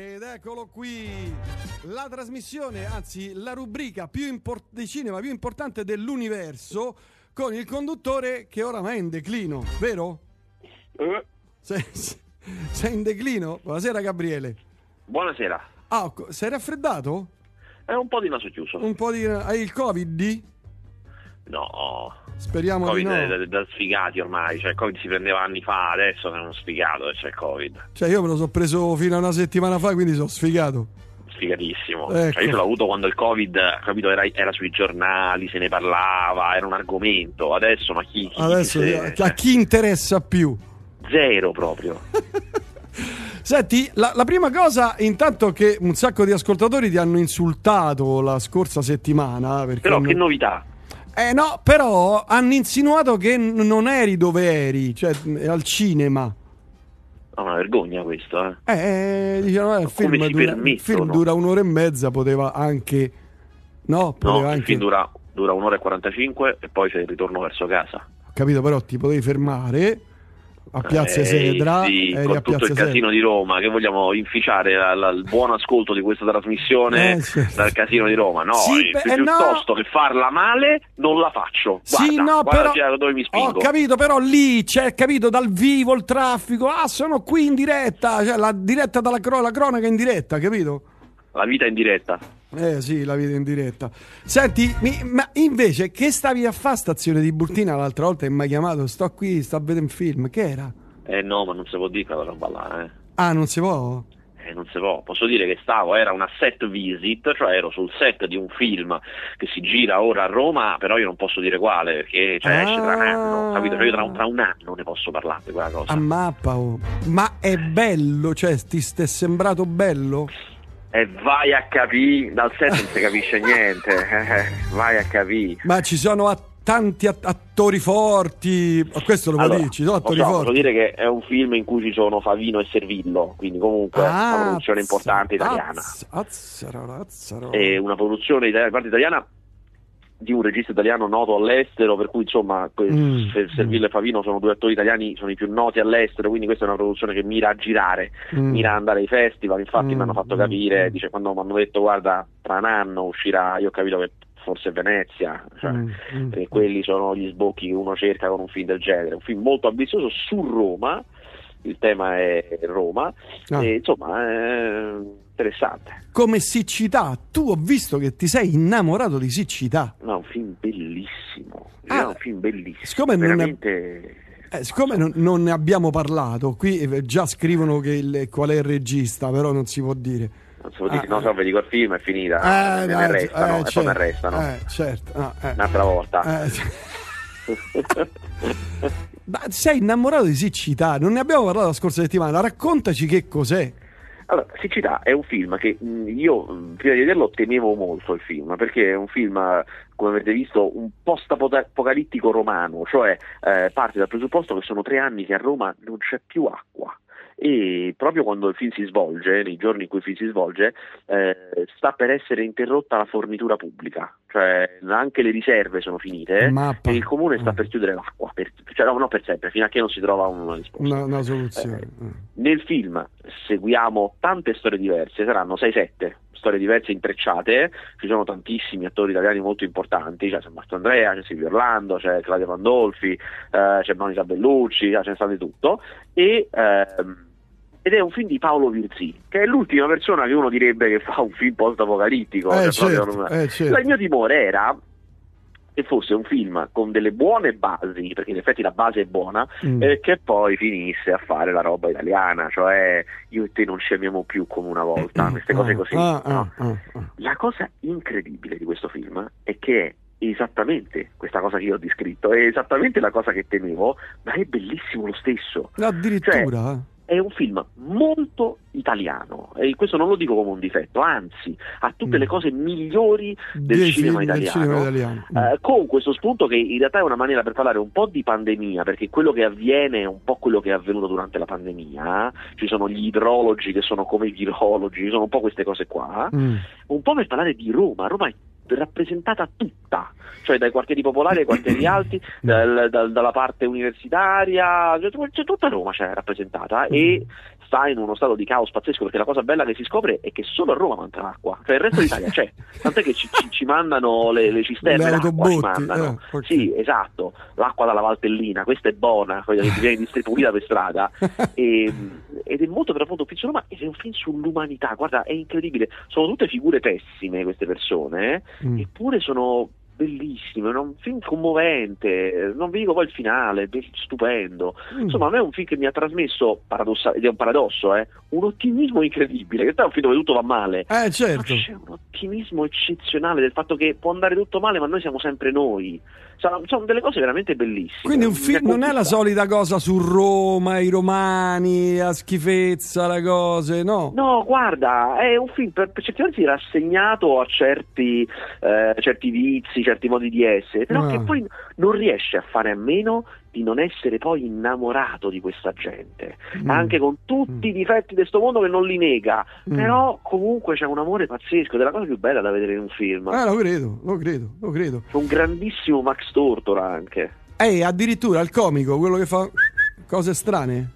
Ed eccolo qui, la trasmissione, anzi la rubrica più import- di cinema più importante dell'universo con il conduttore che oramai è in declino, vero? Eh, Sei, sei in declino? Buonasera Gabriele. buonasera. Ah, sei raffreddato? È un po' di naso chiuso. Un po' di... Hai il covid? No, Speriamo Covid di no. da, sfigati ormai. Cioè, il Covid si prendeva anni fa, adesso è uno sfigato e c'è il Covid. Cioè io me lo so preso fino a una settimana fa, quindi sono sfigato. Sfigatissimo. Ecco. Cioè, io l'ho avuto quando il Covid, capito, era, era sui giornali, se ne parlava, era un argomento. Adesso, ma chi? chi Adesso se- a chi interessa più? Zero proprio. Senti, la, la prima cosa, intanto che un sacco di ascoltatori ti hanno insultato la scorsa settimana. Perché Però hanno- che novità. Eh no, però hanno insinuato che n- non eri dove eri, cioè al cinema. È una vergogna questo, eh. Eh, eh, dicevano, eh, il, film dura, il permettono? film dura un'ora e mezza, poteva anche... No, poteva No, il anche... film dura, dura un'ora e 45 e poi c'è il ritorno verso casa. Ho capito, però ti potevi fermare a Piazza Eh, Sedra, sì, eri con tutto il Sedra. casino di Roma che vogliamo inficiare il buon ascolto di questa trasmissione Eh, sì. dal casino di Roma no, Sì, eh, beh, pi- eh, no. piuttosto che farla male non la faccio Sì, guarda, no, guarda però dove mi spingo ho capito, però lì c'è capito dal vivo il traffico. Ah, sono qui in diretta, cioè la diretta dalla cro- la cronaca in diretta, capito? la vita in diretta Eh sì, la vita in diretta. Senti, mi- ma invece che stavi a fare stazione di Burtina l'altra volta e mi hai chiamato? Sto qui, sto a vedere un film. Che era? eh no ma non si può dire quella roba là eh. Ah, non si può? Eh, non si può, posso dire che stavo, era una set visit, cioè ero sul set di un film che si gira ora a Roma, però io non posso dire quale, perché cioè, esce tra un anno, Ah. capito? Cioè, io tra, un- tra un anno ne posso parlare di quella cosa. A mappa, oh. Ma è bello, cioè ti ti è sembrato bello? E vai a capire, dal set non si capisce niente, eh, vai a capire. Ma ci sono a- tanti att- attori forti. Questo lo puoi Allora, dire, ci sono attori so, forti. posso dire che è un film in cui ci sono Favino e Servillo, quindi comunque Ah, una produzione importante italiana. azz- azzaro, azzaro. È una produzione italiana, parte italiana di un regista italiano noto all'estero, per cui insomma Mm, Se- Servillo e Favino sono due attori italiani, sono i più noti all'estero, quindi questa è una produzione che mira a girare, Mm. mira ad andare ai festival, infatti Mm, mi hanno fatto mm, capire, mm. dice, quando mi hanno detto guarda tra un anno uscirà, io ho capito che forse Venezia, cioè, Mm, quelli sono gli sbocchi che uno cerca con un film del genere, un film molto ambizioso su Roma, il tema è Roma, Ah. e insomma è interessante. Come siccità, tu ho visto che ti sei innamorato di siccità. No, un film bellissimo, Ah, un film bellissimo, siccome veramente... Eh, siccome non, non ne abbiamo parlato, qui eh, già scrivono che il- qual è il regista, però non si può dire. Non si può dire, Ah, no, so, vedi quel film è finita, Eh, ne arrestano, eh, e poi certo, mi arrestano, Eh, certo. ah, eh. un'altra volta. Ma sei innamorato di siccità, non ne abbiamo parlato la scorsa settimana, raccontaci che cos'è. Allora, Siccità è un film che mh, io mh, prima di vederlo temevo molto il film, perché è un film, come avete visto, un post-apocalittico romano, cioè eh, parte dal presupposto che sono tre anni che a Roma non c'è più acqua. E proprio quando il film si svolge, nei giorni in cui il film si svolge, eh, sta per essere interrotta la fornitura pubblica, cioè anche le riserve sono finite Mappa. e il comune sta Mm. per chiudere l'acqua, per, cioè no, non per sempre, fino a che non si trova una risposta. Una, una soluzione. Eh, nel film seguiamo tante storie diverse, saranno 6-7 storie diverse intrecciate, ci sono tantissimi attori italiani molto importanti, c'è Marco Andrea, c'è Silvio Orlando, c'è Claudio Pandolfi, eh, c'è Monica Bellucci, ce ne sta di tutto, e, ehm, ed è un film di Paolo Virzì, che è l'ultima persona che uno direbbe che fa un film post-apocalittico. Eh, cioè, certo, non- eh, certo. il mio timore era che fosse un film con delle buone basi, perché in effetti la base è buona, Mm. e che poi finisse a fare la roba italiana, cioè io e te non ci amiamo più come una volta, queste cose Ah, così. ah, no? ah, ah. La cosa incredibile di questo film è che è esattamente questa cosa che io ho descritto, è esattamente la cosa che temevo, ma è bellissimo lo stesso. Addirittura. eh. È un film molto italiano e questo non lo dico come un difetto, anzi ha tutte Mm. le cose migliori del cinema film del italiano. cinema italiano. Mm. Eh, con questo spunto che in realtà è una maniera per parlare un po' di pandemia, perché quello che avviene è un po' quello che è avvenuto durante la pandemia, ci sono gli idrologi che sono come i virologi, sono un po' queste cose qua, Mm. un po' per parlare di Roma, Roma è rappresentata tutta, cioè dai quartieri popolari ai quartieri alti, dal, dal, dalla parte universitaria, cioè, cioè, tutta Roma c'è rappresentata e sta in uno stato di caos pazzesco perché la cosa bella che si scopre è che solo a Roma manca l'acqua, cioè il resto d'Italia c'è, tant'è che ci, ci, ci mandano le, le cisterne Le d'acqua, ci mandano. eh. Sì, esatto, l'acqua dalla Valtellina, questa è buona, quella che viene distribuita per strada e, ed è molto per appunto un film su Roma ed è un film sull'umanità, guarda è incredibile, sono tutte figure pessime queste persone, eh, Mm. eppure sono bellissime, è un film commovente, non vi dico poi il finale, stupendo. Mm. Insomma, a me è un film che mi ha trasmesso, ed è un paradosso, eh, un ottimismo incredibile, che è un film dove tutto va male. Eh, Ma certo. c'è un ottimismo eccezionale del fatto che può andare tutto male, ma noi siamo sempre noi. Sono, sono delle cose veramente bellissime. Quindi un film non è la solita cosa su Roma, i romani, la schifezza, le cose, no? No, guarda, è un film per, per certi versi rassegnato a certi, eh, certi vizi, certi modi di essere, però Ah. che poi non riesce a fare a meno di non essere poi innamorato di questa gente, Mm. anche con tutti i difetti di questo mondo che non li nega, Mm. però comunque c'è un amore pazzesco, ed è la cosa più bella da vedere in un film. Eh, lo credo, lo credo, lo credo. C'è un grandissimo Max Tortor anche. E addirittura il comico, quello che fa cose strane.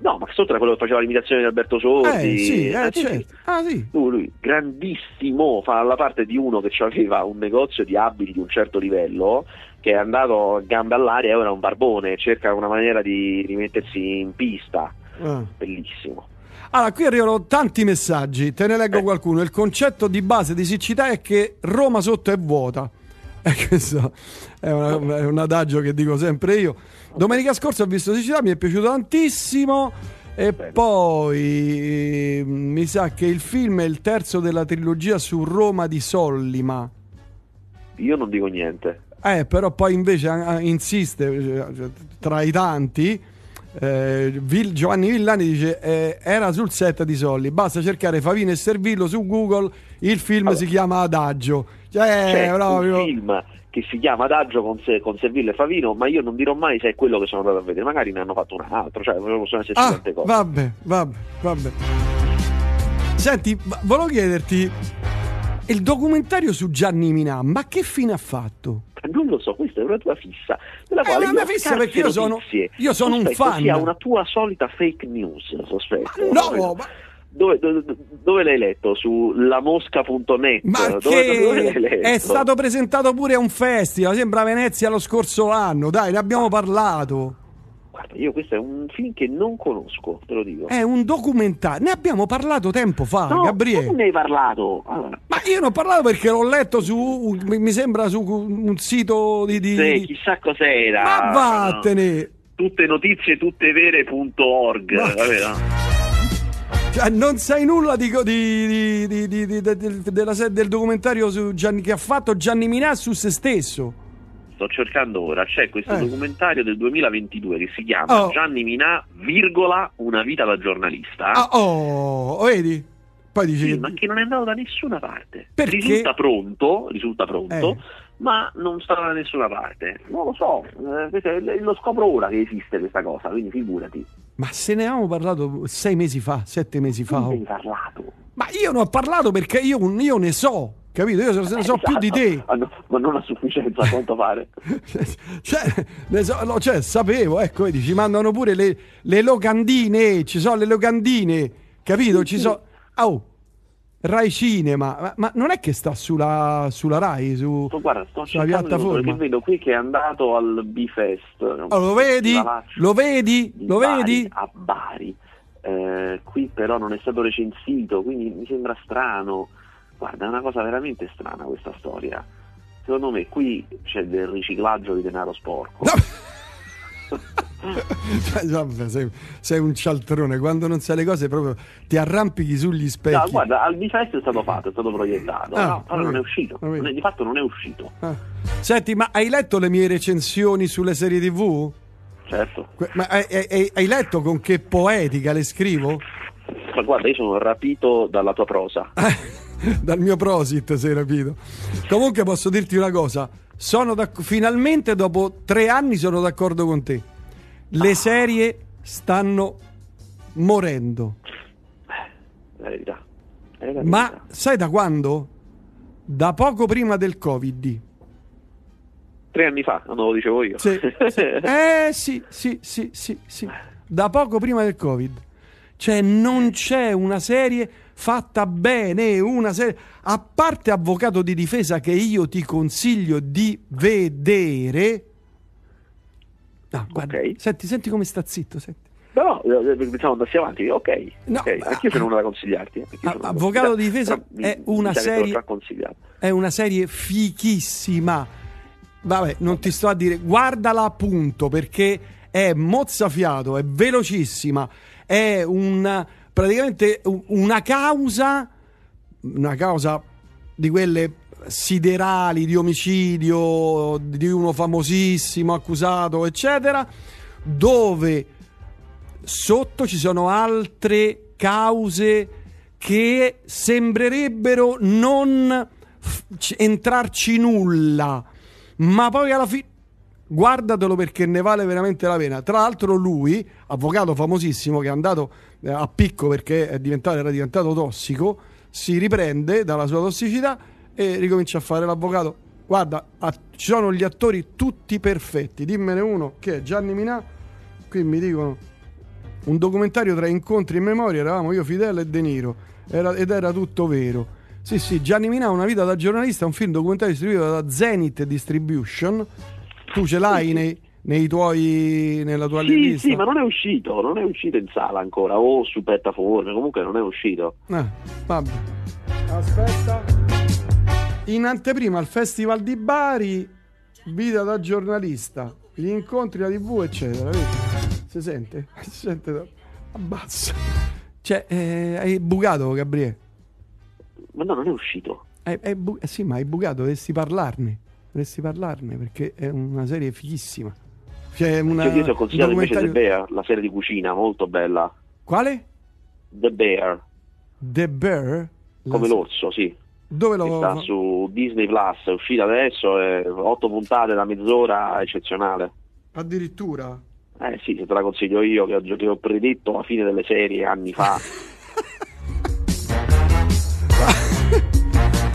No, Max Tortor è quello che faceva l'imitazione di Alberto Sordi. Eh, sì, eh, Ah, sì, sì. certo. Ah, sì. Lui, lui, grandissimo, fa la parte di uno che aveva un negozio di abiti di un certo livello, che è andato a gambe all'aria e ora è un barbone, cerca una maniera di rimettersi in pista. Ah. Bellissimo. Allora, qui arrivano tanti messaggi, te ne leggo Eh. qualcuno. Il concetto di base di siccità è che Roma sotto è vuota. E questo è, una- è un adagio che dico sempre io. Domenica scorsa ho visto siccità, mi è piaciuto tantissimo. E Bene. poi eh, mi sa che il film è il terzo della trilogia su Roma di Sollima. Io non dico niente. Eh, però poi invece ah, insiste eh, tra i tanti. eh, Giovanni Villani dice eh, era sul set di Solli basta cercare Favino e Servillo su Google il film Allora. si chiama Adagio cioè C'è proprio un film che si chiama Adagio con, con Servillo e Favino, ma io non dirò mai se è quello che sono andato a vedere. Magari ne hanno fatto un altro, cioè possono esserci ah, tante cose. vabbè vabbè vabbè senti volevo chiederti il documentario su Gianni Minà ma che fine ha fatto? Non lo so, questa è una tua fissa. Della È quale una mia fissa perché io sono- io sono un fan. sia una tua solita fake news, sospetto. no ma, Dove, dove- dove l'hai letto? Su lamosca.net? ma dove, è stato presentato pure a un festival sembra Venezia lo scorso anno dai ne abbiamo parlato Guarda, io questo è un film che non conosco, te lo dico. È un documentario, ne abbiamo parlato tempo fa, no, Gabriele. non ne hai parlato. Allora, Ma io non ho parlato perché l'ho letto su, mi sembra su un sito di... di- sì, chissà cos'era. Ma vattene! Tutte notizie, tutte vere.org. Ma- no? Cioè, non sai nulla di, di- del- della se- del documentario su Gianni, che ha fatto Gianni Minà su se stesso. Sto cercando ora, c'è questo Eh. documentario del 2022 che si chiama Oh. Gianni Minà, virgola, una vita da giornalista. Ah, oh, vedi? Poi dici Sì, che... ma che non è andato da nessuna parte. Perché? Risulta pronto, risulta pronto, Eh. ma non sta da nessuna parte. Non lo so, eh, lo scopro ora che esiste questa cosa, quindi figurati. Ma se ne avevamo parlato sei mesi fa, sette mesi fa. Non oh. ne hai parlato. Ma io ne ho parlato perché io, io ne so, capito? Io se ne so più di te. Ah, no, ma non a sufficienza a quanto pare. Cioè, so- lo- cioè, sapevo, ecco, vedi, ci mandano pure le, le locandine, ci sono le locandine, capito? Ci sono... Oh, Rai Cinema, ma, ma non è che sta sulla, sulla Rai, su... Sto- Guarda, sto Sulla piattaforma. perché vedo qui che è andato al B-Fest. Oh, lo vedi? Lo vedi? di Lo Bari, vedi? A Bari. Eh, qui però non è stato recensito, quindi mi sembra strano. Guarda, è una cosa veramente strana questa storia. Secondo me qui c'è del riciclaggio di denaro sporco. No. Cioè, vabbè, sei, sei un cialtrone, quando non sai le cose proprio ti arrampichi sugli specchi. No, guarda, al B-Fest è stato fatto, è stato proiettato, Ah, no, però non è uscito. Non è- di fatto non è uscito. Ah. Senti, ma hai letto le mie recensioni sulle serie TV? Certo. Ma hai, hai- hai letto con che poetica le scrivo? Ma guarda, io sono rapito dalla tua prosa. Dal mio prosit sei rapito. Comunque posso dirti una cosa. Sono finalmente dopo tre anni sono d'accordo con te. Le serie stanno morendo. È la verità. La Ma verità. sai da quando? da poco prima del Covid. Tre anni fa, non lo dicevo io. Sì, sì. Eh sì, sì, sì, sì, sì. Da poco prima del Covid. Cioè non c'è una serie fatta bene, una serie... A parte Avvocato di difesa che io ti consiglio di vedere... Ah, guarda, Ok. senti, senti come sta zitto, senti. No, eh, pensavo andassi avanti, ok. No, ok. Anch'io ce n'ho una da consigliarti. anch'io da Avvocato di difesa è una serie-. È una serie fichissima. Vabbè, non ti sto a dire, guardala appunto perché è mozzafiato, è velocissima, è un, praticamente un- una causa, una causa di quelle siderali di omicidio di uno famosissimo accusato, eccetera, dove sotto ci sono altre cause che sembrerebbero non f- entrarci nulla, ma poi alla fine guardatelo perché ne vale veramente la pena. Tra l'altro lui, avvocato famosissimo che è andato a picco perché è diventato, era diventato tossico, si riprende dalla sua tossicità e ricomincia a fare l'avvocato. Guarda, ha- ci sono gli attori tutti perfetti. Dimmene uno che è Gianni Minà. Qui mi dicono un documentario tra incontri e memoria. Eravamo io, Fidel e De Niro. Era- ed era tutto vero. Sì, sì, Gianni Minà, Una vita da giornalista, un film documentario distribuito da Zenith Distribution. Tu ce l'hai nei, nei tuoi, nella tua Sì, lista? sì, ma non è uscito, non è uscito in sala ancora, o su piattaforme, comunque non è uscito. Eh, vabbè. Aspetta. In anteprima al Festival di Bari, vita da giornalista, gli incontri, la TV, eccetera. Si sente? Si sente? da- Abbassa. Cioè, eh, hai bucato, Gabriele. Ma no, non è uscito. Hai- hai bu- eh sì, ma hai bucato, dovresti parlarne. Dovresti parlarne perché è una serie fighissima. Cioè, una, Cioè, io ti ho consigliato invece The Bear, la serie di cucina, molto bella. Quale? The Bear, The Bear? La- come l'orso, sì. Dove lo sta su Disney Plus, è uscita adesso, è otto puntate da mezz'ora, eccezionale. Addirittura? Eh sì, se te la consiglio io, che ho, che ho predetto la fine delle serie anni fa.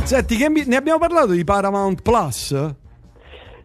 Senti, mi- ne abbiamo parlato di Paramount Plus?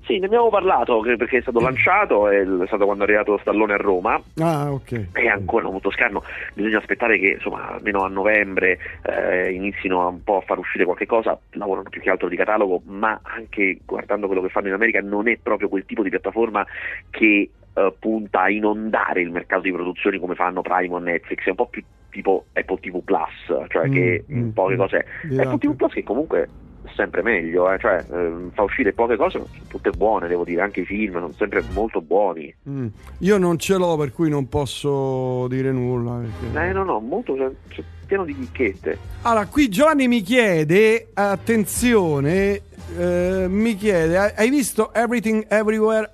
Sì, ne abbiamo parlato, perché è stato lanciato, è stato quando è arrivato Stallone a Roma, Ah, ok. è ancora molto scarno, bisogna aspettare che insomma almeno a novembre eh, inizino un po' a far uscire qualche cosa, lavorano più che altro di catalogo, ma anche guardando quello che fanno in America non è proprio quel tipo di piattaforma che eh, punta a inondare il mercato di produzioni come fanno Prime o Netflix, è un po' più tipo Apple TV Plus, cioè Mm, che mm, poche mm. cose Apple TV. Plus che comunque sempre meglio, eh, cioè ehm, fa uscire poche cose, ma sono tutte buone, devo dire, anche i film sono sempre molto buoni. Mm. Io non ce l'ho, per cui non posso dire nulla. perché- Eh no, no, molto cioè, pieno di chicchette. Allora, qui Giovanni mi chiede, attenzione, eh, mi chiede, hai visto Everything Everywhere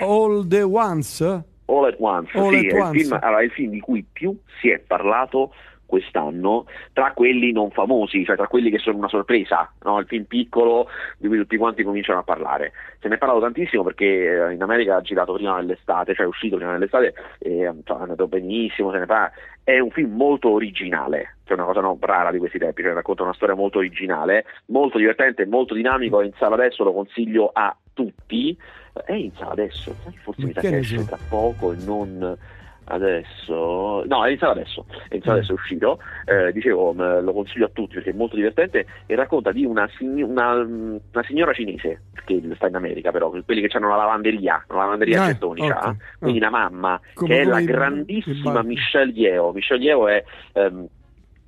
All the Once? All at Once, All sì, at è, il Once. film, allora, è il film di cui più si è parlato quest'anno tra quelli non famosi, cioè tra quelli che sono una sorpresa, no? il film piccolo di cui tutti quanti cominciano a parlare. Se ne è parlato tantissimo perché eh, in America ha girato prima dell'estate, cioè è uscito prima dell'estate e cioè, è andato benissimo, se ne parla. È un film molto originale, cioè una cosa no, rara di questi tempi, cioè racconta una storia molto originale, molto divertente, molto dinamico, è in sala adesso, lo consiglio a tutti. È in sala adesso, forse mi sa che che esce tra poco e non adesso no è iniziato adesso è iniziato Mm. adesso è uscito eh, dicevo mh, lo consiglio a tutti perché è molto divertente e racconta di una, una, una signora cinese che sta in America però quelli che hanno una lavanderia una lavanderia Ah, gettonica ok. quindi Ah. una mamma Come- che è la grandissima. Michelle Yeo Michelle Yeo è ehm,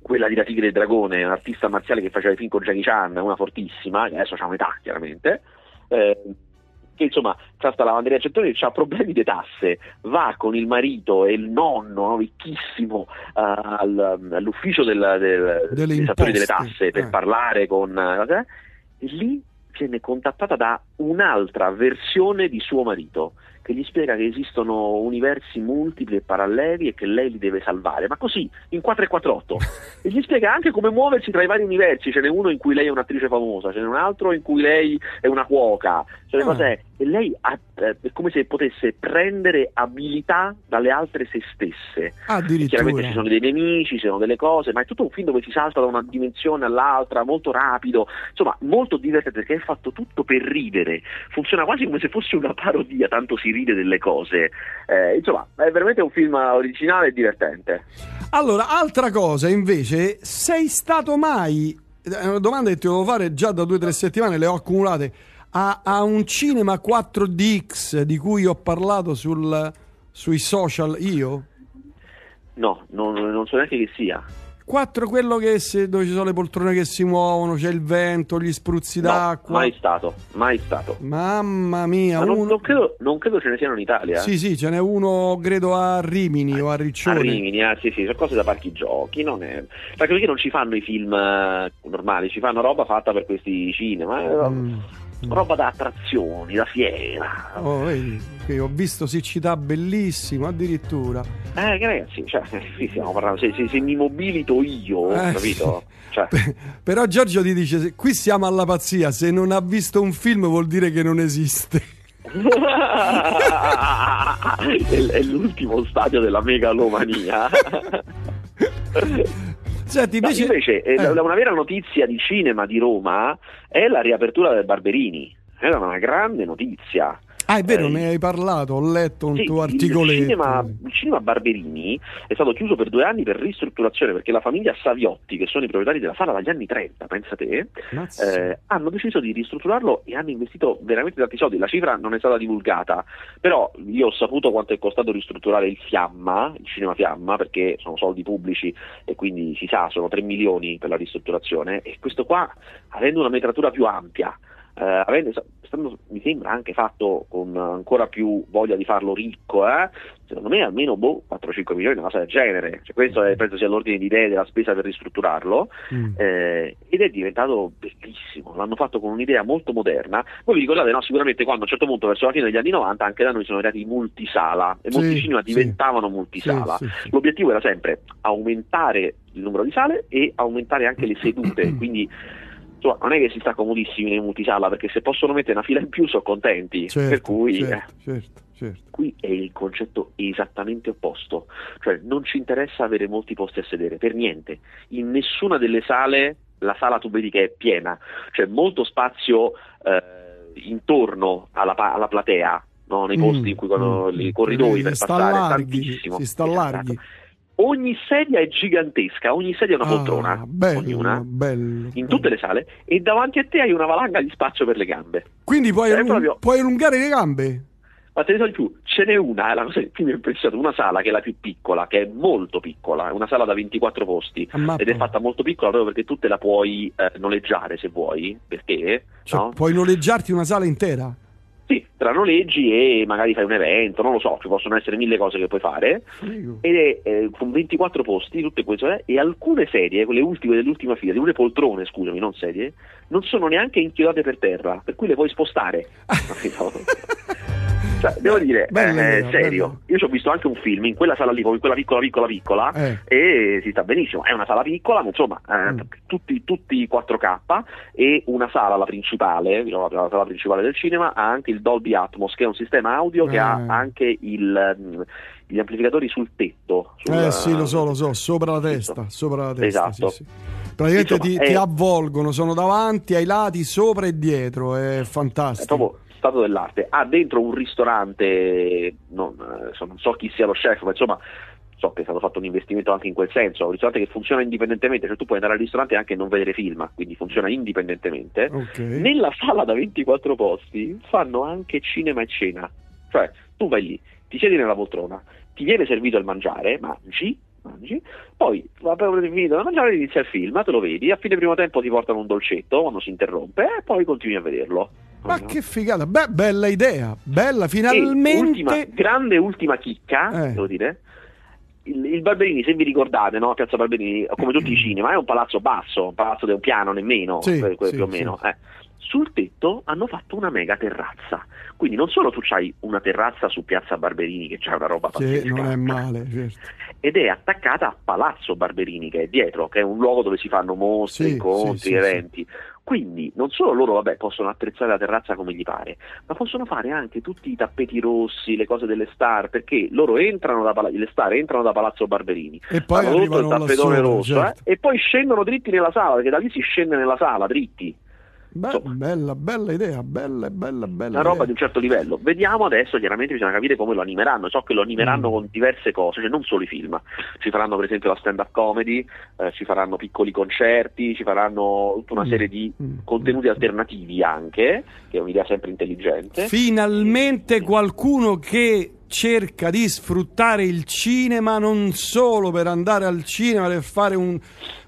quella di La Tigre e il Dragone, un'artista marziale che faceva i film con Jackie Chan, una fortissima, adesso ha metà chiaramente, eh, che insomma c'ha sta lavanderia gettoni ha problemi di tasse, va con il marito e il nonno, no, ricchissimo, eh, al- all'ufficio del, del, Delle fattori delle imposte, tasse per eh. parlare con... eh, e lì viene contattata da un'altra versione di suo marito, che gli spiega che esistono universi multipli e paralleli e che lei li deve salvare, ma così, in 4 e 48. e gli spiega anche come muoversi tra i vari universi, ce n'è uno in cui lei è un'attrice famosa, ce n'è un altro in cui lei è una cuoca, cioè, Ah. cos'è? E lei ha, eh, è come se potesse prendere abilità dalle altre se stesse. Chiaramente ci sono dei nemici, ci sono delle cose, ma è tutto un film dove si salta da una dimensione all'altra, molto rapido, insomma molto divertente perché è fatto tutto per ridere, funziona quasi come se fosse una parodia, tanto si ride delle cose. Eh, insomma, è veramente un film originale e divertente. Allora, altra cosa invece, sei stato mai, è una domanda che ti devo fare già da due o tre settimane, le ho accumulate, a, a un cinema 4DX di cui ho parlato sul- sui social io? No, non, non so neanche che sia. 4 quello che se- dove ci sono le poltrone che si muovono, c'è il vento, gli spruzzi No, d'acqua. mai stato, mai stato. Mamma mia, Ma non, uno- non credo, non credo ce ne siano in Italia. Sì, sì, ce n'è uno credo a Rimini o a A Riccione. Rimini, ah, sì, sì, sono cose da parchi giochi, non è... Perché perché non ci fanno i film eh, normali, ci fanno roba fatta per questi cinema, eh, Mm. Roba da attrazioni, da fiera. Oh, vedi, ho visto siccità bellissimo addirittura. Eh, ragazzi, cioè, qui stiamo parlando, se, se- se mi mobilito io, Eh, capito? Cioè, Però Giorgio ti dice: qui siamo alla pazzia. Se non ha visto un film, vuol dire che non esiste. è, è l'ultimo stadio della megalomania. Senti, No, invece, invece, eh, eh, una vera notizia di cinema di Roma è la riapertura del Barberini. Era una grande notizia. Ah, è vero, eh, ne hai parlato. Ho letto un Sì, tuo il articoletto. cinema, il cinema Barberini è stato chiuso per due anni per ristrutturazione perché la famiglia Saviotti, che sono i proprietari della sala dagli anni 30, pensa te, eh, hanno deciso di ristrutturarlo e hanno investito veramente tanti soldi. La cifra non è stata divulgata, però io ho saputo quanto è costato ristrutturare il Fiamma, il cinema Fiamma, perché sono soldi pubblici e quindi si sa, sono 3 milioni per la ristrutturazione e questo qua, avendo una metratura più ampia, eh, avendo, stando- mi sembra anche fatto con ancora più voglia di farlo ricco, eh, secondo me almeno boh, 4-5 milioni, una cosa del genere. Cioè, questo è, penso sia l'ordine di idee della spesa per ristrutturarlo. Mm. Eh, ed è diventato bellissimo, l'hanno fatto con un'idea molto moderna. Voi vi ricordate, no? Sicuramente quando a un certo punto, verso la fine degli anni 90, anche da noi sono arrivati i multisala e Sì, molti cinema sì. diventavano multisala. Sì. L'obiettivo era sempre aumentare il numero di sale e aumentare anche le sedute, quindi insomma, non è che si sta comodissimi nei multisala perché se possono mettere una fila in più sono contenti, Certo, per cui eh, certo, certo, certo. qui è il concetto esattamente opposto, cioè non ci interessa avere molti posti a sedere, per niente, in nessuna delle sale la sala tu vedi che è piena, c'è molto spazio eh, intorno alla, alla platea, no? nei posti Mm, in cui mm, i corridoi si per passare, larghi, tantissimo. Si sta Esatto. larghi. Ogni sedia è gigantesca, ogni sedia è una Ah, poltrona, bello, ognuna, bello, in bello. tutte le sale, e davanti a te hai una valanga di spazio per le gambe. Quindi puoi, allung- proprio- puoi allungare le gambe? Ma te ne so di più, ce n'è una, è la cosa che più mi ha impressionato, una sala che è la più piccola, che è molto piccola, è una sala da 24 posti Ammappa. ed è fatta molto piccola proprio perché tu te la puoi eh, noleggiare se vuoi, perché Cioè, no? puoi noleggiarti una sala intera? Sì, te la noleggi e magari fai un evento, non lo so, ci possono essere mille cose che puoi fare Figo. ed è eh, con 24 posti, tutte queste e alcune sedie, quelle ultime dell'ultima fila, di quelle poltrone, scusami, non sedie, non sono neanche inchiodate per terra, per cui le puoi spostare. Cioè, devo dire, Bella eh, idea, serio, bella. io ci ho visto anche un film in quella sala lì, in quella piccola, piccola, piccola, Eh. e si sta benissimo. È una sala piccola, ma insomma, eh, Mm. tutti, tutti 4K e una sala, la principale, diciamo, la sala principale del cinema, ha anche il Dolby Atmos, che è un sistema audio che Eh. ha anche il, mm, gli amplificatori sul tetto. sul- Eh sì, lo so, lo so, sopra la testa, sopra la testa. Esatto. sì, sì. Praticamente Insomma, ti, ti è- avvolgono, sono davanti, ai lati, sopra e dietro, è È fantastico. proprio stato dell'arte. Ha dentro un ristorante, non, eh, so- non so chi sia lo chef, ma insomma so che è stato fatto un investimento anche in quel senso, un ristorante che funziona indipendentemente, cioè tu puoi andare al ristorante e anche non vedere film, quindi funziona indipendentemente. Ok. Nella sala da 24 posti fanno anche cinema e cena, cioè tu vai lì, ti siedi nella poltrona, ti viene servito il mangiare, mangi, mangi, poi appena finito da mangiare inizia il film, te lo vedi, a fine primo tempo ti portano un dolcetto quando si interrompe e poi continui a vederlo. Ma che figata, Beh, bella idea, bella, E finalmente. ultima, grande ultima chicca, Eh. devo dire. Il, il Barberini, se vi ricordate, no? Piazza Barberini, come tutti i cinema, è un palazzo basso, un palazzo di un piano nemmeno, Sì, que- que- sì, più o sì. meno. eh. Sul tetto hanno fatto una mega terrazza. Quindi non solo tu hai una terrazza su Piazza Barberini, che c'è una roba pazzesca, Che non è male, certo. ed è attaccata a Palazzo Barberini, che è dietro, che è un luogo dove si fanno mostre, Sì, incontri, sì, sì, eventi. Quindi non solo loro vabbè, possono attrezzare la terrazza come gli pare, ma possono fare anche tutti i tappeti rossi, le cose delle star, perché loro entrano da, Pala- le star entrano da Palazzo Barberini, E poi tutto il tappetone sopra, rosso certo. eh, e poi scendono dritti nella sala, perché da lì si scende nella sala, dritti. Beh, Insomma. bella, bella idea, bella, bella, bella. una roba idea. di un certo livello. Vediamo adesso, chiaramente bisogna capire come lo animeranno. So che lo animeranno Mm. con diverse cose, cioè non solo i film. Ci faranno per esempio la stand-up comedy, eh, ci faranno piccoli concerti, ci faranno tutta una Mm. serie di Mm. contenuti alternativi anche, che è un'idea sempre intelligente. Finalmente qualcuno che cerca di sfruttare il cinema non solo per andare al cinema, per fare un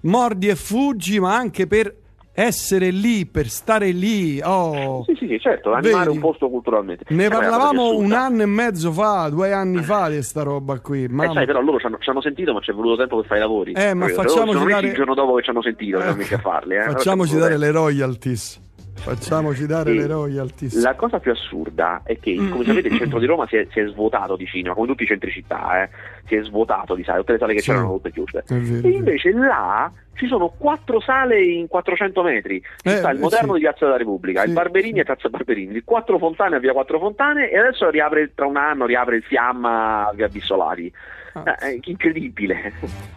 mordi e fuggi, ma anche per essere lì, per stare lì. Oh. Sì, sì, sì, certo, animare Vedi? un posto culturalmente. Ne Eh, ma parlavamo un anno e mezzo fa, due anni fa di sta roba qui. Eh, Mamma. sai, però loro ci hanno, sentito, ma ci è voluto tempo per fare i lavori. Eh, ma facciamoci dare- il giorno dopo che ci hanno sentito, Eh, farli. Eh. Facciamoci Allora, dare le royalties. Facciamoci dare le royalties. La cosa più assurda è che, Mm, come sapete, mm, il centro di Roma si è, si è svuotato di cinema, come tutti i centri città, eh. si è svuotato di sale, tutte le sale che Sì. c'erano tutte chiuse. Vero, E vero. invece là ci sono quattro sale in 400 metri. Ci Eh, sta il eh, moderno sì. di Piazza della Repubblica, Sì, il Barberini sì. a Piazza Barberini, il Quattro Fontane a Via Quattro Fontane e adesso riapre tra un anno riapre il Fiamma a Via Bissolari. Ah. Eh, incredibile.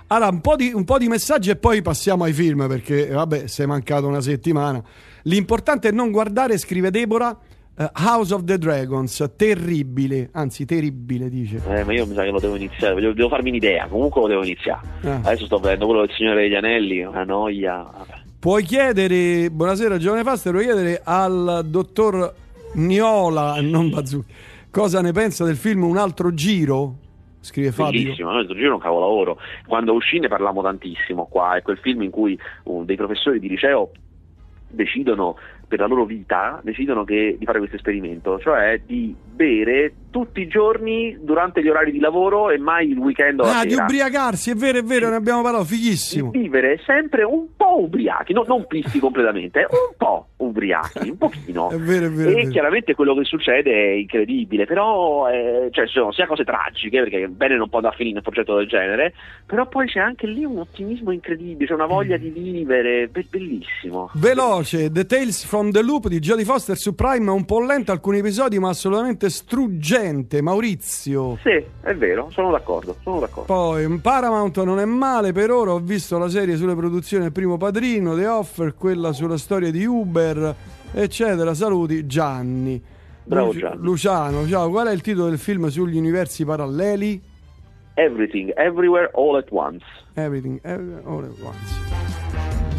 Allora, un po, di, un po' di messaggi e poi passiamo ai film perché, vabbè, sei mancato una settimana. L'importante è non guardare, scrive Deborah, eh, House of the Dragons, terribile, anzi terribile dice. Eh, ma io mi sa che lo devo iniziare, devo, devo farmi un'idea, comunque lo devo iniziare. Ah. Adesso sto vedendo quello del Signore degli Anelli, una noia. Puoi chiedere, buonasera Giovane Faster, puoi chiedere al dottor Niola, non Bazzucchi, cosa ne pensa del film Un altro giro? Scrive Fabio. Bellissimo, noi questo giro è un capolavoro. Quando uscì ne parlammo tantissimo qua, è quel film in cui uh, dei professori di liceo decidono per la loro vita decidono che- di fare questo esperimento, cioè di bere tutti i giorni durante gli orari di lavoro e mai il weekend o la Ah, di sera. ubriacarsi, è vero, è vero, ne abbiamo parlato, Di fighissimo. vivere sempre un po' ubriachi, no- non pisti completamente, un po' ubriachi, un pochino. È vero, è vero. è E vero. chiaramente quello che succede è incredibile, però eh, cioè, ci sono sia cose tragiche, perché bene non può andare a finire un progetto del genere, però poi c'è anche lì un ottimismo incredibile, c'è una voglia di vivere, be- bellissimo. Veloce, The Tales from the Loop di Jodie Foster su Prime è un po' lento alcuni episodi, ma assolutamente struggente. Maurizio. Sì, è vero, sono d'accordo, sono d'accordo. Poi Paramount non è male per ora, ho visto la serie sulle produzioni del primo padrino, The Offer, quella sulla storia di Uber, eccetera. Saluti Gianni. Bravo Gianni. Luciano, ciao, qual è il titolo del film sugli universi paralleli? Everything, everywhere, all at once. Everything, every- all at once.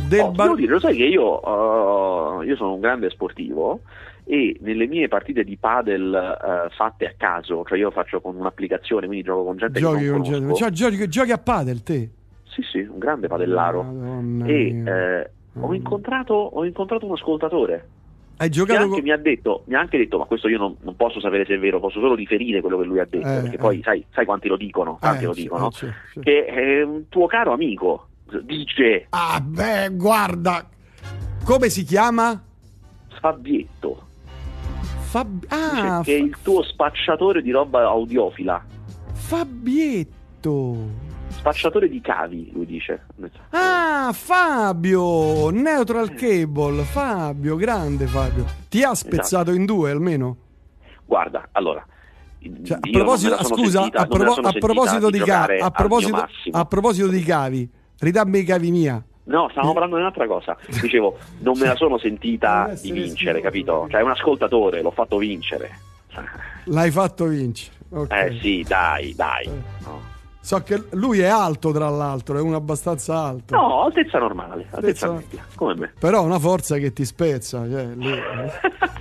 Del Oh, bar- dire, lo sai che io, uh, io sono un grande sportivo e nelle mie partite di padel uh, fatte a caso, cioè io faccio con un'applicazione, quindi gioco con gente Giochi che non con gente. Cioè, giochi, giochi a padel te? Sì, sì, un grande padellaro. Madonna e eh, ho, Mm. incontrato, ho incontrato un ascoltatore Hai che giocato anche con... mi ha detto, mi ha anche detto, ma questo io non, non posso sapere se è vero, posso solo riferire quello che lui ha detto, Eh, perché eh. poi sai, sai quanti lo dicono, tanti Eh, lo sì, dicono, eh, sì, sì. che è un tuo caro amico, dice Ah, beh, guarda. Come si chiama? Fabietto, Fab... dice Ah, che è Fa- il tuo spacciatore di roba audiofila, Fabietto. spacciatore di cavi, lui dice. Ah, Fabio, Neutral Cable, Fabio, grande Fabio. Ti ha spezzato in due almeno? Guarda, allora... Cioè, a proposito, scusa, sentita- a, sono a proposito di cavi, a proposito, a proposito di cavi, ridammi i cavi mia. No, stavamo parlando di un'altra cosa. Dicevo, non me la sono sentita Deve di vincere, capito? Cioè, è un ascoltatore, l'ho fatto vincere. L'hai fatto vincere. ok. Eh sì, dai, dai. No, So che lui è alto, tra l'altro, è uno abbastanza alto. No, altezza normale, altezza Altezza- media, come me. Però una forza che ti spezza. Cioè,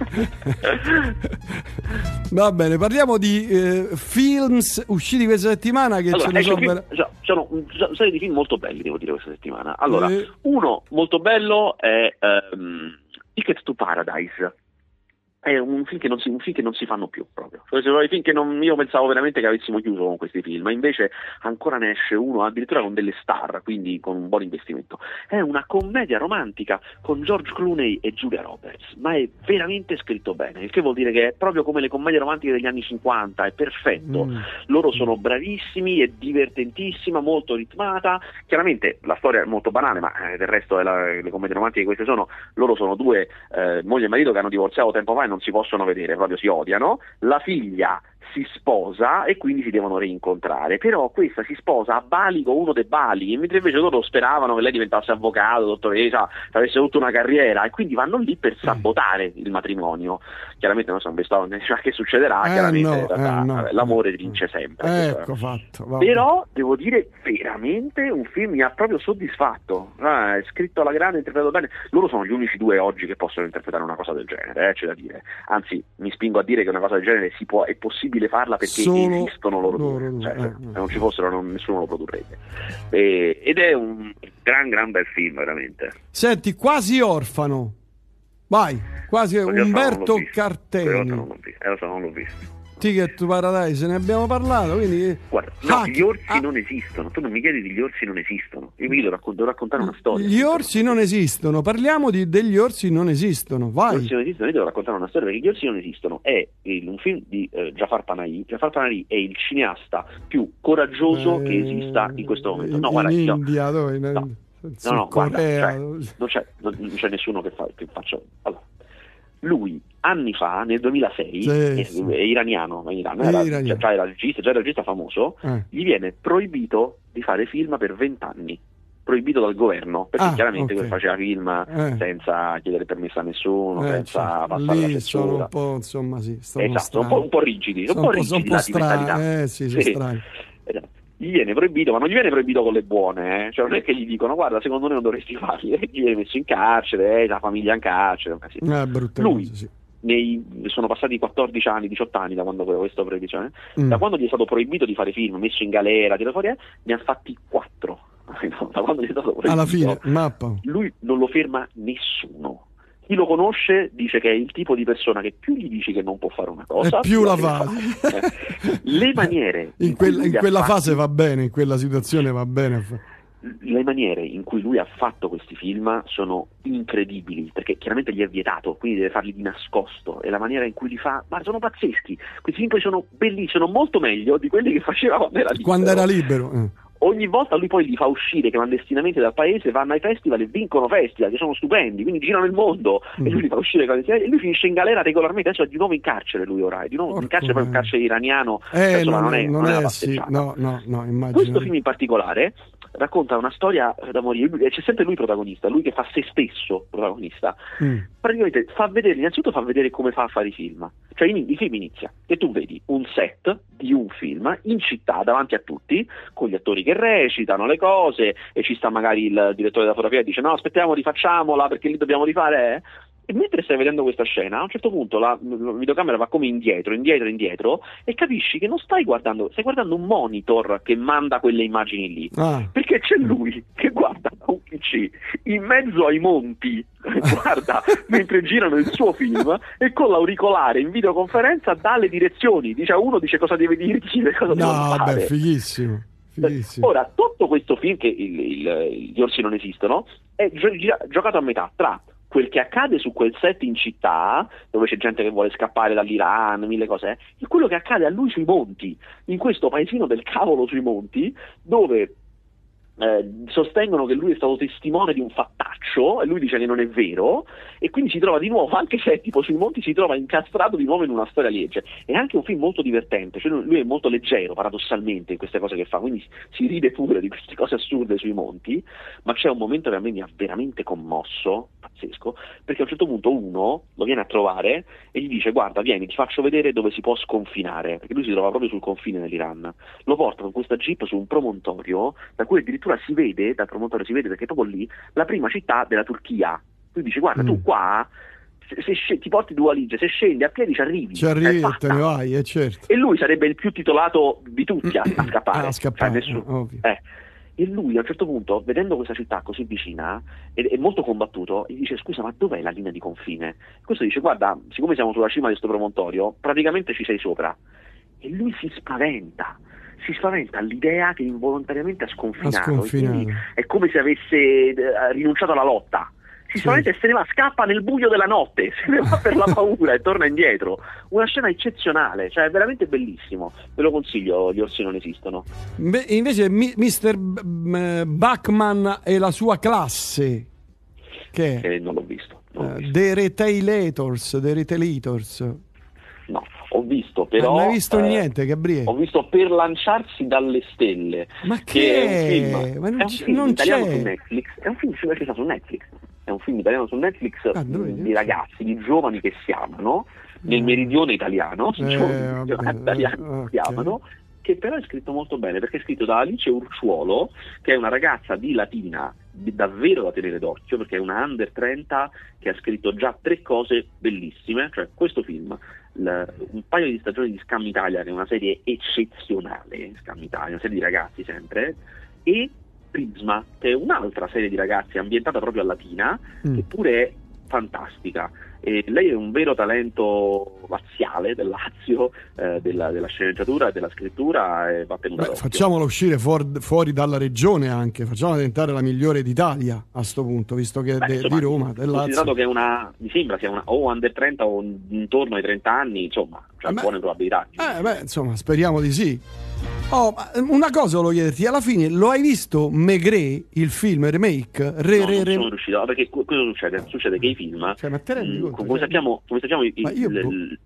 Va bene, parliamo di eh, films usciti questa settimana che Allora, ce ne esce sono film- cioè, sono una serie di film molto belli, devo dire, questa settimana. Allora, Eh. uno molto bello è ehm, Ticket to Paradise. È un film, che non si, un film che non si fanno più proprio. Cioè, sono i film che non, io pensavo veramente che avessimo chiuso con questi film, ma invece ancora ne esce uno addirittura con delle star, quindi con un buon investimento. È una commedia romantica con George Clooney e Julia Roberts, ma è veramente scritto bene, il che vuol dire che è proprio come le commedie romantiche degli anni 50, è perfetto. Mm. Loro sono bravissimi, è divertentissima, molto ritmata. Chiaramente la storia è molto banale, ma eh, del resto la, le commedie romantiche queste sono, loro sono due eh, moglie e marito che hanno divorziato tempo fa non si possono vedere, proprio si odiano, la figlia si sposa e quindi si devono rincontrare, però questa si sposa a Bali con uno dei Bali, mentre invece loro speravano che lei diventasse avvocato, dottoressa, avesse tutta una carriera e quindi vanno lì per sabotare il matrimonio. Chiaramente non so cioè, che succederà, eh chiaramente no, realtà, eh no. l'amore vince sempre. Ecco fatto. Però devo dire veramente un film mi ha proprio soddisfatto, ah, è scritto alla grande, interpretato bene, loro sono gli unici due oggi che possono interpretare una cosa del genere, eh, c'è da dire, anzi mi spingo a dire che una cosa del genere si può, è possibile farla perché Solo esistono loro, loro due, cioè, eh, se eh. non ci fossero non- nessuno lo produrrebbe. E- ed è un gran gran bel film veramente. Senti, quasi orfano. Vai, quasi non Umberto non l'ho visto. Eh, non l'ho visto. Ticket to Paradise, ne abbiamo parlato, quindi... Guarda, no, Ah, gli orsi ah, non esistono. Tu non mi chiedi degli orsi non esistono. Io mi devo, raccon- devo raccontare una storia. Gli orsi non esistono, parliamo di degli orsi non esistono, Gli vai. orsi non esistono, io devo raccontare una storia perché gli orsi non esistono. È un film di eh, Jafar Panahi. Jafar Panahi è il cineasta più coraggioso che esista in questo momento. No, in, guarda, in no. India, dove? No. No, no, guarda, Corea. cioè, non, c'è, non c'è nessuno che, fa, che faccia. Allora, lui anni fa, nel 2006, Sì, è, sì. è iraniano, è iraniano, era, iraniano. già era regista, già era regista famoso, Eh. gli viene proibito di fare film per vent'anni. Proibito dal governo, perché Ah, chiaramente ok. lui faceva film Eh. senza chiedere permesso a nessuno, Eh, senza cioè, passare la lì sono un po', insomma, sì, sono Esatto, un po', un po' rigidi, Sono un po' rigidi un po' strani, eh, sì, Sì. Esatto. Gli viene proibito, ma non gli viene proibito con le buone, eh? cioè non è che gli dicono guarda secondo noi non dovresti farli, gli viene messo in carcere, eh, la famiglia in carcere, un casino. Eh, Lui, cose, sì. Nei- sono passati 14 anni, 18 anni da quando questa proibizione, Mm. da quando gli è stato proibito di fare film, messo in galera, tirato fuori, eh, ne ha fatti 4. da quando gli è stato proibito. Alla fine, mappa. Lui non lo ferma nessuno. Chi lo conosce dice che è il tipo di persona che più gli dici che non può fare una cosa, E più la fa. fare. Eh, Le maniere In, cui quel- in quella fatto- fase va bene, in quella situazione va bene. le maniere in cui lui ha fatto questi film sono incredibili, perché chiaramente gli è vietato, quindi deve farli di nascosto, e la maniera in cui li fa, ma sono pazzeschi. Questi film poi sono bellissimi, sono molto meglio di quelli che faceva quando era libero. Quando era libero. eh. Ogni volta lui poi li fa uscire clandestinamente dal paese, vanno ai festival e vincono festival, che sono stupendi, quindi girano il mondo, Mm. e lui li fa uscire clandestinamente, e lui finisce in galera regolarmente, adesso è di nuovo in carcere lui ora, è di nuovo in Porco carcere, poi un carcere iraniano, Eh, insomma, non, non è, non è una sì, no, no, no. Questo film in particolare racconta una storia da morire, c'è sempre lui protagonista, lui che fa se stesso protagonista. Mm. Praticamente fa vedere, innanzitutto fa vedere come fa a fare i film. Cioè in- il film inizia e tu vedi un set di un film in città davanti a tutti, con gli attori che recitano le cose e ci sta magari il direttore della fotografia e dice no aspettiamo rifacciamola perché lì dobbiamo rifare. eh." E mentre stai vedendo questa scena, a un certo punto la, la videocamera va come indietro, indietro, indietro e capisci che non stai guardando, stai guardando un monitor che manda quelle immagini lì. Ah, Perché c'è lui che guarda da un PC in mezzo ai monti, guarda mentre girano il suo film e con l'auricolare in videoconferenza dà le direzioni, dice a uno dice cosa deve dirci e cosa deve no, fare. vabbè, fighissimo. fighissimo. Ora, tutto questo film, che il- il- gli orsi non esistono, è gira- giocato a metà tra quel che accade su quel set in città, dove c'è gente che vuole scappare dall'Iran, mille cose, e quello che accade a lui sui monti, in questo paesino del cavolo sui monti, dove eh, sostengono che lui è stato testimone di un fattaccio e lui dice che non è vero e quindi si trova di nuovo, anche se tipo sui monti, si trova incastrato di nuovo in una storia legge. È anche un film molto divertente, cioè lui è molto leggero paradossalmente in queste cose che fa, quindi si ride pure di queste cose assurde sui monti, ma c'è un momento che a me mi ha veramente commosso, pazzesco, perché a un certo punto uno lo viene a trovare e gli dice guarda vieni ti faccio vedere dove si può sconfinare, perché lui si trova proprio sul confine dell'Iran, lo porta con questa jeep su un promontorio da cui addirittura si vede, dal promontorio si vede perché è proprio lì, la prima città della Turchia. Lui dice guarda Mm. tu qua se, se ti porti due valigie, se scendi a piedi ci arrivi. Ci arrivi e fatta. te ne vai, è certo. E lui sarebbe il più titolato di tutti a, a scappare. Ah, a scappare, Cioè, nessuno- ovvio. eh. E lui a un certo punto, vedendo questa città così vicina, è, è molto combattuto, gli dice scusa ma dov'è la linea di confine? E questo dice guarda, siccome siamo sulla cima di questo promontorio, praticamente ci sei sopra. E lui si spaventa, si spaventa all'idea che involontariamente ha sconfinato. Ha è come se avesse eh, rinunciato alla lotta. Si Sì. spaventa e se ne va, scappa nel buio della notte, se ne va per la paura e torna indietro. Una scena eccezionale, cioè è veramente bellissimo. Ve lo consiglio, gli orsi non esistono. Inve- invece mi- Mr. B- Bachman e la sua classe, che Eh, non l'ho visto. Non l'ho eh, visto. The Retailators, The Retailators. No, ho visto però. non hai visto eh, niente, Gabriele? Ho visto Per lanciarsi dalle stelle. Ma che che è un film, Ma non è un film non italiano c'è. su Netflix. È un film che sta su Netflix. È un film italiano su Netflix Ah, mh, di ragazzi, di giovani che si amano nel Mm. meridione italiano, Eh, giovani vabbè, italiani che si amano, che però è scritto molto bene perché è scritto da Alice Urciuolo, che è una ragazza di Latina davvero da tenere d'occhio perché è una under 30 che ha scritto già tre cose bellissime, cioè questo film, l- un paio di stagioni di Scam Italia che è una serie eccezionale, Scam Italia, una serie di ragazzi sempre, e Prisma, che è un'altra serie di ragazzi ambientata proprio a Latina, Mm. che pure è fantastica. E lei è un vero talento laziale del Lazio, eh, della, della sceneggiatura e della scrittura, e va tenuta Beh, facciamola uscire fuor- fuori dalla regione anche, facciamola diventare la migliore d'Italia a sto punto, visto che è Beh, de- insomma, di Roma, del Lazio. che è una, mi sembra sia una, o under 30 o intorno ai 30 anni, insomma, c'ha Eh beh, buone probabilità. Eh, beh, insomma, speriamo di sì. Oh, ma una cosa volevo chiederti, alla fine lo hai visto Maigret, il film remake? Re, No, re, non re- sono riuscito, no, perché co- cosa succede? Succede che i film, Cioè, ma te rendi mh, conto? come, Cioè, sappiamo, come sappiamo, il, io il- boh. il-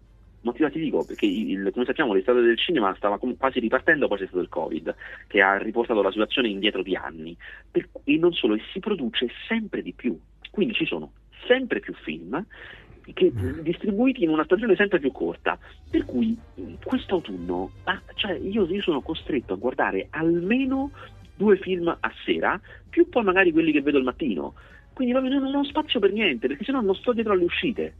ti dico, perché il- come sappiamo l'estate del cinema stava quasi ripartendo, poi c'è stato il Covid, che ha riportato la situazione indietro di anni, Per e non solo, e si produce sempre di più, quindi ci sono sempre più film che, Mm. distribuiti in una stagione sempre più corta, per cui mh, quest'autunno ah, cioè, io, io sono costretto a guardare almeno due film a sera, più poi magari quelli che vedo il mattino. Quindi proprio non, ho spazio per niente, perché sennò non sto dietro alle uscite.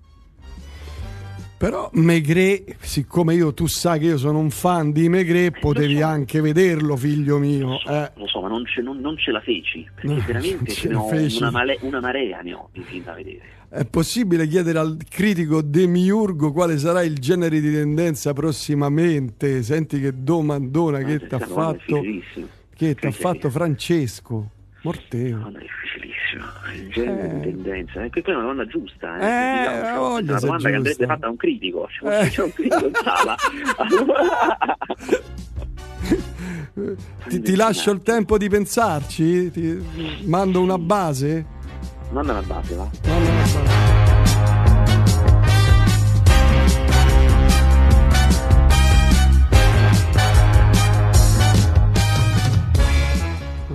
Però Maigret, siccome io tu sai che io sono un fan di Maigret, potevi lo so. anche vederlo, figlio mio. Lo so, eh. lo so, ma non ce, non- non ce la feci, perché No, veramente ce ce ne ho una, male- una marea ne ho di film da vedere. È possibile chiedere al critico Demiurgo quale sarà il genere di tendenza prossimamente? Senti che domandona che ti ha è fatto, che fatto Francesco Morteo. Domanda difficilissima, il genere Eh. di tendenza, eh, che poi è una domanda giusta, eh, Eh, ha cioè, è una domanda che andrebbe giusta. fatta a un critico, ci Eh. c'è un critico in sala. Ti, ti lascio il tempo di pensarci? Ti mando una base? Manda una base, va. Manda una base.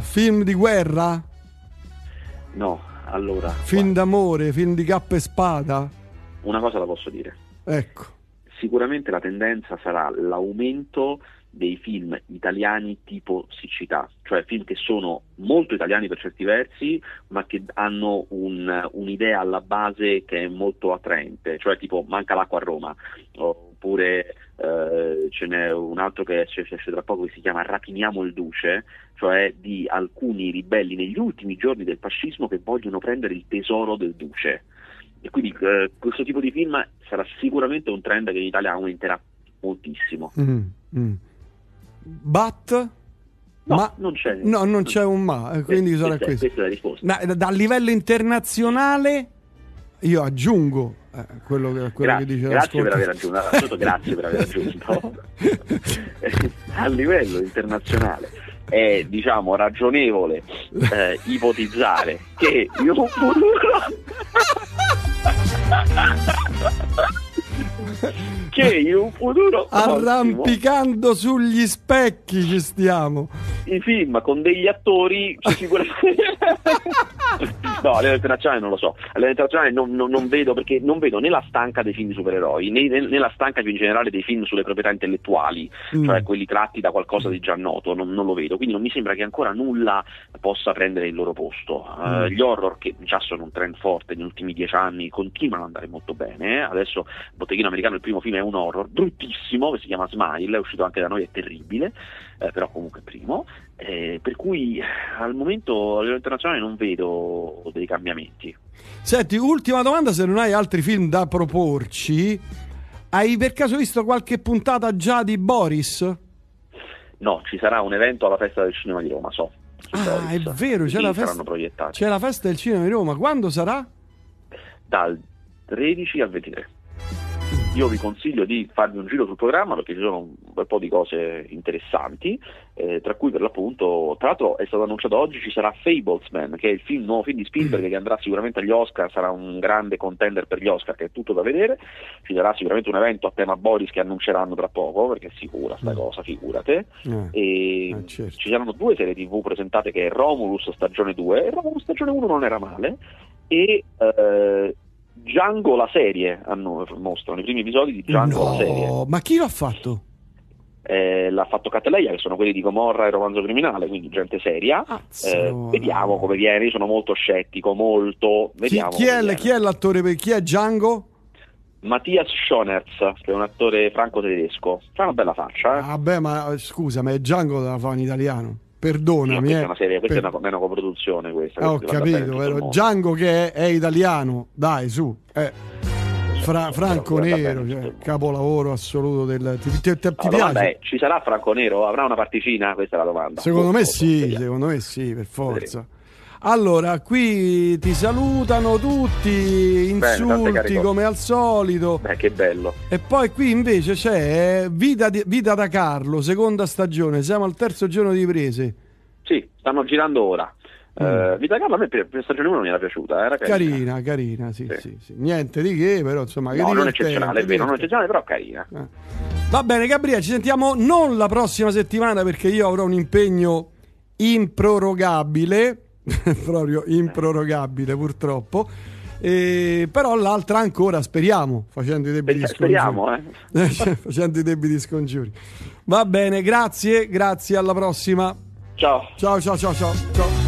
Film di guerra? No, allora, Film guarda, d'amore? Film di cappa e spada? una cosa la posso dire. Ecco. Sicuramente la tendenza sarà l'aumento dei film italiani tipo siccità, cioè film che sono molto italiani per certi versi, ma che hanno un- un'idea alla base che è molto attraente, cioè tipo Manca l'acqua a Roma, oppure eh, ce n'è un altro che esce, esce tra poco che si chiama Rapiniamo il Duce, cioè di alcuni ribelli negli ultimi giorni del fascismo che vogliono prendere il tesoro del Duce. E quindi eh, questo tipo di film sarà sicuramente un trend che in Italia aumenterà moltissimo. Mm, mm. But? No, ma non c'è. No, non c'è un ma, eh, quindi sarà questa, è- questo. questa è la risposta. Ma da livello internazionale io aggiungo eh, quello, che, quello Grazie, che dice grazie per aver aggiunto, grazie per aver aggiunto. A livello internazionale è diciamo ragionevole eh, ipotizzare che un futuro che in un futuro Arrampicando sugli specchi ci stiamo. i film con degli attori sicuramente no a livello internazionale non lo so a livello internazionale non, non- non vedo perché non vedo né la stanca dei film supereroi né, né- la stanca più in generale dei film sulle proprietà intellettuali Mm. cioè quelli tratti da qualcosa di già noto non, non lo vedo quindi non mi sembra che ancora nulla possa prendere il loro posto Eh, Mm. gli horror che già sono un trend forte negli ultimi dieci anni continuano ad andare molto bene eh. adesso Botteghino Americano il primo film è un horror bruttissimo che si chiama Smile è uscito anche da noi è terribile eh, però comunque primo, eh, per cui al momento a livello internazionale non vedo dei cambiamenti. Senti, ultima domanda, se non hai altri film da proporci, hai per caso visto qualche puntata già di Boris? No, ci sarà un evento alla festa del cinema di Roma, so. Ah, Boris. è vero, c'è la, festa, c'è la festa del cinema di Roma, quando sarà? Dal 13 al 23 io vi consiglio di farvi un giro sul programma perché ci sono un bel po' di cose interessanti, eh, tra cui per l'appunto, tra l'altro è stato annunciato oggi ci sarà Fablesman, che è il film, nuovo film di Spielberg che andrà sicuramente agli Oscar, sarà un grande contender per gli Oscar, che è tutto da vedere, ci sarà sicuramente un evento a tema Boris che annunceranno tra poco, perché è sicura sta mm. cosa, figurate, eh, e eh, certo. ci saranno due serie tv presentate che è Romulus stagione 2, e Romulus stagione 1 non era male, e... Eh, Django la serie hanno, mostrano i primi episodi di Django no, la serie. Ma chi l'ha fatto? Eh, l'ha fatto Cataleia, che sono quelli di Gomorra e Romanzo Criminale, quindi gente seria. Eh, vediamo come viene. Io sono molto scettico, molto. Vediamo chi, chi, è, chi, è, l'attore? Chi è Django? Mattias Schonerz, che è un attore franco-tedesco. Fa una bella faccia. Eh? Ah, beh, ma scusa, ma è Django da fa in italiano perdonami. Sì, questa, è una, serie, questa per... è, una, è una coproduzione questa. ho capito, vero? Django che è, è, italiano, dai su. Eh. Fra, Franco Nero, cioè, capolavoro assoluto del... Ti, ti, ti, ti piace? È, ci sarà Franco Nero? Avrà una particina? Questa è la domanda. Secondo oh, me oh, sì, secondo me sì, per forza. Vedremo. Allora, qui ti salutano tutti, insulti Bene, come al solito. Beh, che bello. E poi qui invece c'è Vita, di, Vita da Carlo, seconda stagione, siamo al terzo giorno di prese. Sì, stanno girando ora. Mm. Uh, Vita Carlo a me per, per stagione 1 mi era piaciuta, era carina. Carina, carina, sì, sì. sì, sì. Niente di che, però insomma... No, non eccezionale, è vero, non eccezionale, però carina. Eh. Va bene, Gabriele, ci sentiamo non la prossima settimana perché io avrò un impegno improrogabile proprio improrogabile purtroppo. E, però l'altra ancora speriamo facendo i debiti scongiuri speriamo eh. facendo i debiti scongiuri va bene grazie grazie alla prossima ciao ciao ciao ciao ciao, ciao.